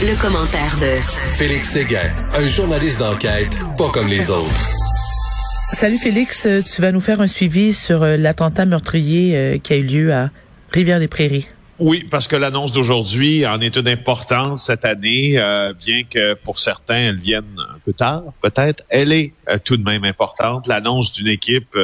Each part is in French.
Le, commentaire de Félix Séguin, un journaliste d'enquête pas comme les autres. Salut Félix, euh, tu vas nous faire un suivi sur euh, l'attentat meurtrier euh, qui a eu lieu à Rivière-des-Prairies. Oui, parce que l'annonce d'aujourd'hui en est une importante cette année, bien que pour certains elle vienne un peu tard, peut-être. Elle est tout de même importante. L'annonce d'une équipe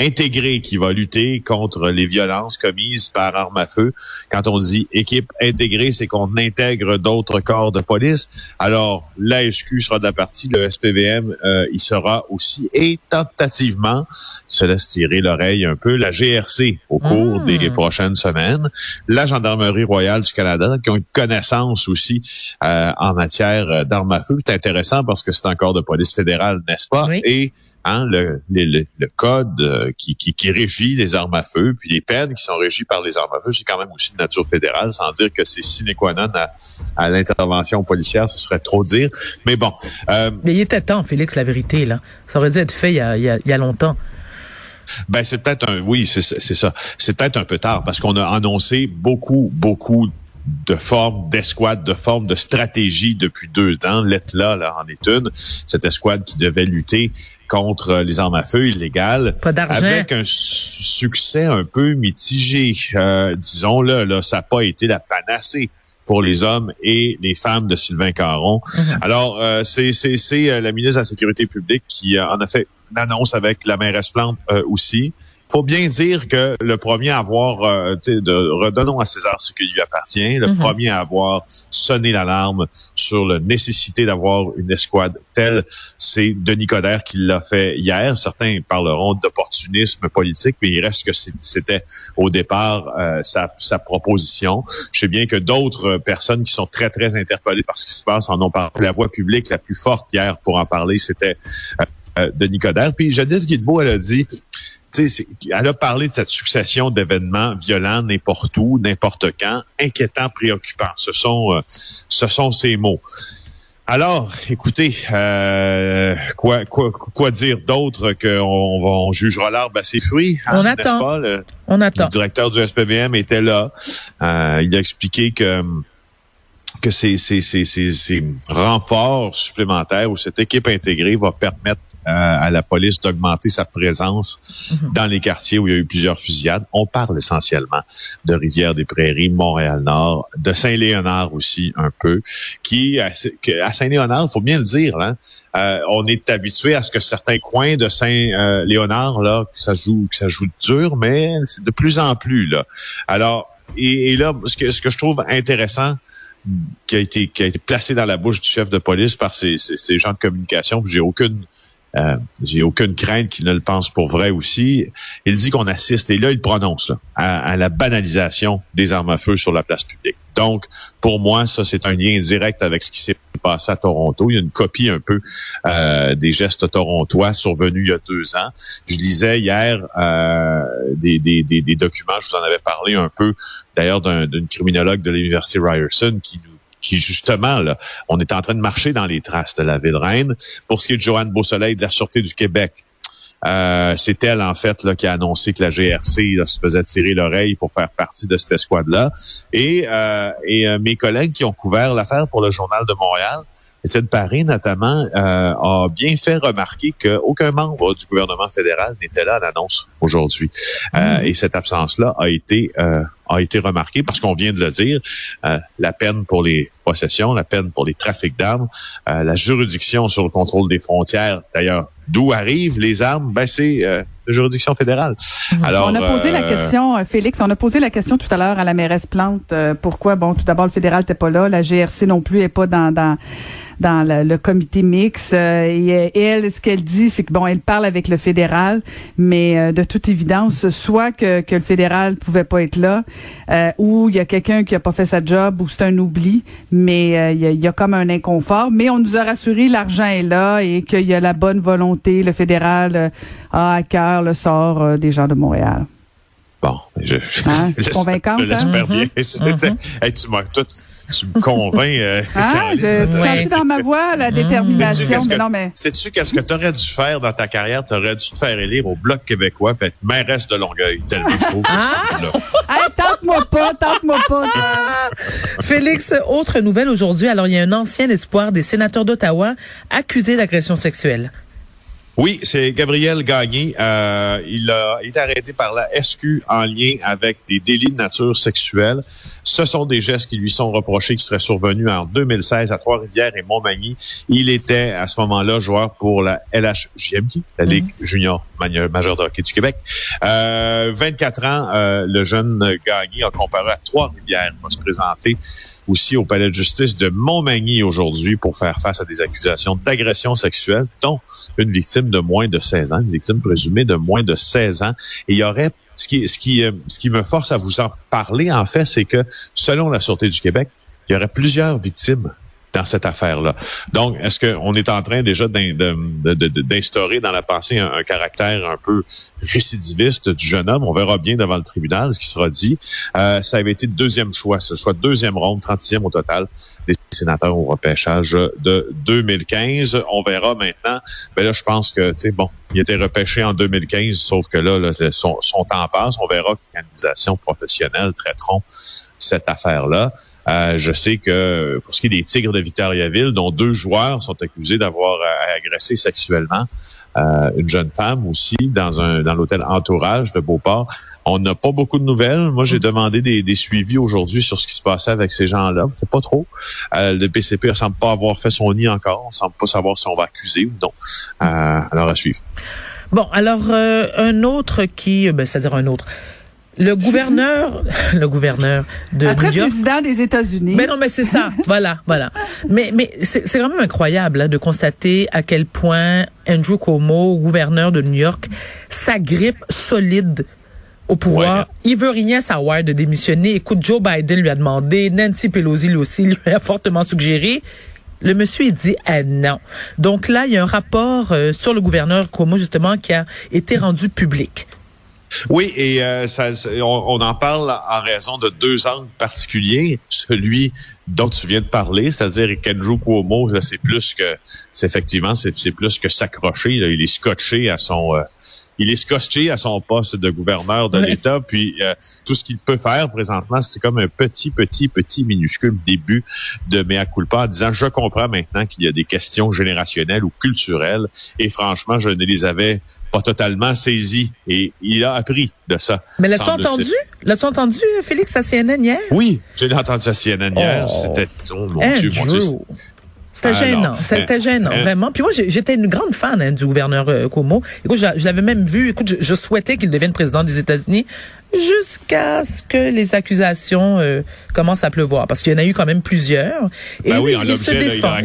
intégrée qui va lutter contre les violences commises par arme à feu. Quand on dit équipe intégrée, c'est qu'on intègre d'autres corps de police. Alors, l'ASQ sera de la partie, le SPVM euh, il sera aussi. Et tentativement, se laisse tirer l'oreille un peu, la GRC au cours ah. des prochaines semaines, la Gendarmerie royale du Canada, qui ont une connaissance aussi euh, en matière d'armes à feu. C'est intéressant parce que c'est un corps de police fédéral, n'est-ce pas? Et Hein, le, le, le, code euh, qui, qui, qui, régit les armes à feu, puis les peines qui sont régies par les armes à feu, c'est quand même aussi de nature fédérale, sans dire que c'est sine qua non à, l'intervention policière, ce serait trop dire. Mais bon. Euh, Mais il était temps, Félix, la vérité, là. Ça aurait dû être fait il y a, il y a, longtemps. Ben c'est peut-être un oui, c'est ça. C'est peut-être un peu tard parce qu'on a annoncé beaucoup, beaucoup de forme d'escouade, de forme de stratégie depuis deux ans. L'ETLA là, en est une. Cette escouade qui devait lutter contre les armes à feu illégales. Pas avec un succès un peu mitigé. Euh, disons-le, là, ça n'a pas été la panacée pour les hommes et les femmes de Sylvain Caron. Mhm. Alors, euh, c'est euh, la ministre de la Sécurité publique qui en a fait une annonce avec la mairesse Plante aussi faut bien dire que le premier à avoir, euh, de redonnons à César ce qui lui appartient, le mhm. premier à avoir sonné l'alarme sur la nécessité d'avoir une escouade telle, c'est Denis Coderre qui l'a fait hier. Certains parleront d'opportunisme politique, mais il reste que c'était au départ euh, sa, sa, proposition. Je sais bien que d'autres personnes qui sont très, très interpellées par ce qui se passe en ont parlé. La voix publique la plus forte hier pour en parler, c'était euh, Denis Coderre. Puis Geneviève Guilbeault, elle a dit elle a parlé de cette succession d'événements violents n'importe où, n'importe quand, inquiétants, préoccupants. Ce sont, euh, ce sont ces mots. Alors, écoutez, euh, quoi, quoi, quoi dire d'autre qu'on on jugera l'arbre à ses fruits? Hein, on attend. Pas? on attend. Le directeur du SPVM était là. Euh, il a expliqué que que ces, ces, ces, ces, renforts supplémentaires ou cette équipe intégrée va permettre euh, à la police d'augmenter sa présence mhm. dans les quartiers où il y a eu plusieurs fusillades. On parle essentiellement de Rivière-des-Prairies, Montréal-Nord, de Saint-Léonard aussi un peu, qui à, Saint-Léonard, il faut bien le dire, hein, euh, on est habitué à ce que certains coins de Saint-Léonard, là, que ça joue, que ça joue dur, mais c'est de plus en plus là. Alors, et, et là, ce que, ce que je trouve intéressant, qui a été qui a été placé dans la bouche du chef de police par ces, ces, gens de communication. J'ai aucune euh, j'ai aucune crainte qu'il ne le pense pour vrai aussi. Il dit qu'on assiste, et là, il prononce à, la banalisation des armes à feu sur la place publique. Donc, pour moi, ça, c'est un lien direct avec ce qui s'est passé à Toronto. Il y a une copie un peu euh, des gestes torontois survenus il y a deux ans. Je lisais hier euh, des, des, des, des, documents, je vous en avais parlé un peu, d'ailleurs, d'une criminologue de l'Université Ryerson qui nous qui justement, là, on est en train de marcher dans les traces de la ville reine. Pour ce qui est de Joanne Beausoleil de la Sûreté du Québec, euh, c'est elle, en fait, qui a annoncé que la GRC se faisait tirer l'oreille pour faire partie de cette escouade-là. Et, euh, et euh, mes collègues qui ont couvert l'affaire pour le Journal de Montréal, Étienne Paris, notamment, euh, a bien fait remarquer qu'aucun membre du gouvernement fédéral n'était là à l'annonce aujourd'hui. Euh, mm. et cette absence-là a été euh, a été remarquée parce qu'on vient de le dire, la peine pour les possessions, la peine pour les trafics d'armes, la juridiction sur le contrôle des frontières, d'ailleurs, d'où arrivent les armes, ben c'est la juridiction fédérale. Mm. Alors, on a posé la question, Félix, on a posé la question tout à l'heure à la mairesse Plante, pourquoi, bon, tout d'abord, le fédéral n'était pas là, la GRC non plus est pas dans, dans dans le, le comité mix. Euh, et, et, elle, ce qu'elle dit, c'est que bon, elle parle avec le fédéral, mais euh, de toute évidence, soit que, que le fédéral pouvait pas être là, euh, ou il y a quelqu'un qui a pas fait sa job, ou c'est un oubli, mais il y, a, y, a, comme un inconfort. Mais on nous a rassuré, l'argent est là et qu'il y a la bonne volonté. Le fédéral a à cœur le sort des gens de Montréal. Bon, je, je, hein? je convaincante, hein? bien. Mm-hmm. hey, tu m'as tout tu me convaincs. Euh, ah, je, tu ouais. dans ma voix la détermination? Sais-tu mais non, mais... Sais-tu qu'est-ce que tu aurais dû faire dans ta carrière? Tu aurais dû te faire élire au Bloc québécois et être mairesse de Longueuil, tellement je trouve ah! hey, tente-moi pas, tente-moi pas. Félix, autre nouvelle aujourd'hui. Alors, il y a un ancien espoir des sénateurs d'Ottawa accusé d'agression sexuelle. Oui, c'est Gabriel Gagné. Euh, il a été arrêté par la SQ en lien avec des délits de nature sexuelle. Ce sont des gestes qui lui sont reprochés qui seraient survenus en 2016 à Trois-Rivières et Montmagny. Il était à ce moment-là joueur pour la LHJMQ, la Ligue mm-hmm. junior majeure de hockey du Québec. Euh, 24 ans, euh, le jeune Gagné a comparé à Trois-Rivières. Va se présenter aussi au palais de justice de Montmagny aujourd'hui pour faire face à des accusations d'agression sexuelle, dont une victime de moins de 16 ans, une victime présumée de moins de 16 ans. Et il y aurait ce qui, ce qui, euh, ce qui me force à vous en parler, en fait, c'est que selon la Sûreté du Québec, il y aurait plusieurs victimes dans cette affaire-là. Donc, est-ce qu'on est en train déjà d'instaurer dans la pensée un, caractère un peu récidiviste du jeune homme? On verra bien devant le tribunal ce qui sera dit. Euh, ça avait été le deuxième choix, ce soit deuxième ronde, 36e au total, des sénateurs au repêchage de 2015. On verra maintenant. Mais là, je pense que, tu sais, bon, il était repêché en 2015, sauf que là, là son, son, temps passe. On verra que l'organisation professionnelle traiteront cette affaire-là. Euh, je sais que pour ce qui est des Tigres de Victoriaville, dont deux joueurs sont accusés d'avoir euh, agressé sexuellement euh, une jeune femme aussi dans un dans l'hôtel Entourage de Beauport. On n'a pas beaucoup de nouvelles. Moi, j'ai demandé des, des suivis aujourd'hui sur ce qui se passait avec ces gens-là. C'est pas trop. le PCP ne semble pas avoir fait son nid encore. On semble pas savoir si on va accuser ou non. alors à suivre. Bon, alors un autre qui, ben, c'est-à-dire un autre le gouverneur, le gouverneur de Après New York. président des États-Unis. Mais non, mais c'est ça. voilà, voilà. Mais, mais c'est quand même incroyable hein, de constater à quel point Andrew Cuomo, gouverneur de New York, s'agrippe solide au pouvoir. Il veut rien savoir de démissionner. Écoute, Joe Biden lui a demandé, Nancy Pelosi lui aussi lui a fortement suggéré. Le monsieur il dit ah non. Donc là, il y a un rapport euh, sur le gouverneur Cuomo justement qui a été rendu public. Oui, et euh, ça, on, on, en parle en raison de deux angles particuliers. Celui dont tu viens de parler, c'est-à-dire qu'Andrew Cuomo, c'est plus que, c'est effectivement, c'est plus que s'accrocher. Il est scotché à son, euh, il est scotché à son poste de gouverneur de l'État. Puis euh, tout ce qu'il peut faire présentement, c'est comme un petit, petit, petit minuscule début de mea culpa en disant je comprends maintenant qu'il y a des questions générationnelles ou culturelles. Et franchement, je ne les avais pas totalement saisies. Et il a appris de ça. Mais l'as-tu entendu? L'as-tu entendu, Félix, à CNN hier? Oui, j'ai entendu à CNN hier. Oh. C'était, oh mon Dieu, mon Dieu. C'était gênant, c'était gênant, hein? vraiment. Puis moi, j'étais une grande fan hein, du gouverneur euh, Cuomo. Écoute, je, l'avais même vu. Écoute, je, souhaitais qu'il devienne président des États-Unis jusqu'à ce que les accusations euh, commencent à pleuvoir, parce qu'il y en a eu quand même plusieurs. Et ben oui, en l'objet, il, a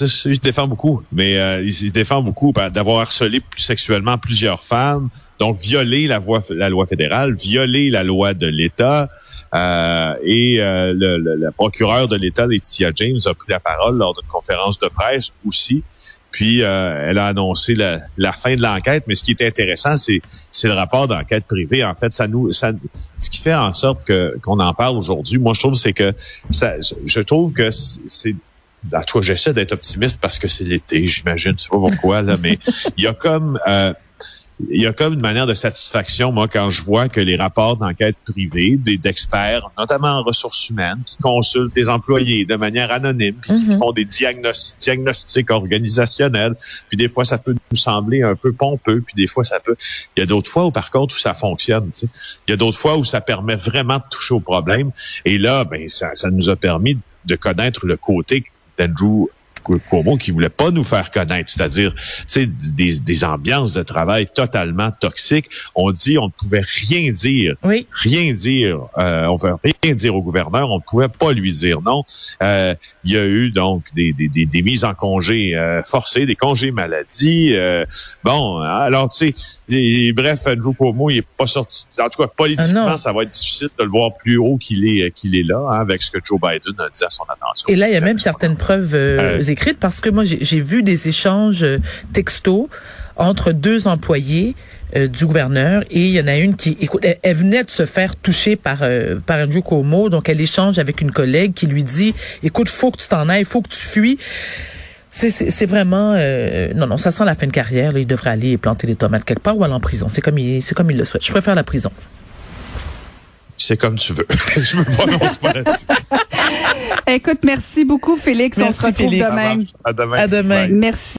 il défend beaucoup, mais euh, il défend beaucoup d'avoir harcelé sexuellement plusieurs femmes, donc violer la, voie, la loi fédérale, violer la loi de l'État. Euh, et euh, le, le, procureur de l'État, Laetitia James, a pris la parole lors d'une conférence de presse aussi. Puis euh, elle a annoncé la, la fin de l'enquête. Mais ce qui est intéressant, c'est c'est le rapport d'enquête privée. En fait, ça nous ça ce qui fait en sorte que qu'on en parle aujourd'hui. Moi, je trouve c'est que ça, je trouve que c'est à toi, j'essaie d'être optimiste parce que c'est l'été, j'imagine, je sais pas pourquoi, là, mais il y a comme euh, il y a comme une manière de satisfaction, moi, quand je vois que les rapports d'enquête privée, d'experts, notamment en ressources humaines, qui consultent les employés de manière anonyme, puis qui mm-hmm. font des diagnostics, diagnostics organisationnels, puis des fois ça peut nous sembler un peu pompeux, puis des fois ça peut. Il y a d'autres fois où par contre où ça fonctionne. Tu sais. Il y a d'autres fois où ça permet vraiment de toucher au problème. Et là, ben ça, ça nous a permis de connaître le côté denn Drew Cuomo qui voulait pas nous faire connaître, c'est-à-dire des, des ambiances de travail totalement toxiques. On dit on ne pouvait rien dire, oui. rien dire, euh, on veut rien dire au gouverneur, on ne pouvait pas lui dire non. Euh, il y a eu donc des, des, des, des mises en congé euh, forcées, des congés maladie. Euh, bon, alors tu sais, bref, Andrew Cuomo, il est pas sorti. En tout cas, politiquement, Ah ça va être difficile de le voir plus haut qu'il est qu'il est là, hein, avec ce que Joe Biden a dit à son attention. Et là, il y a même certaines preuves euh, parce que moi, j'ai vu des échanges euh, textos entre deux employés euh, du gouverneur et il y en a une qui, écoute, elle, venait de se faire toucher par euh, par Andrew Cuomo, donc elle échange avec une collègue qui lui dit, écoute, faut que tu t'en ailles, faut que tu fuis. C'est vraiment euh, non non ça sent la fin de carrière il devrait aller planter des tomates quelque part ou aller en prison. C'est comme il c'est comme il le souhaite. Je préfère la prison c'est comme tu veux. Je me prononce pas là-dessus écoute merci beaucoup Félix. Merci, on se retrouve Félix. demain. À demain. À demain. Bye. merci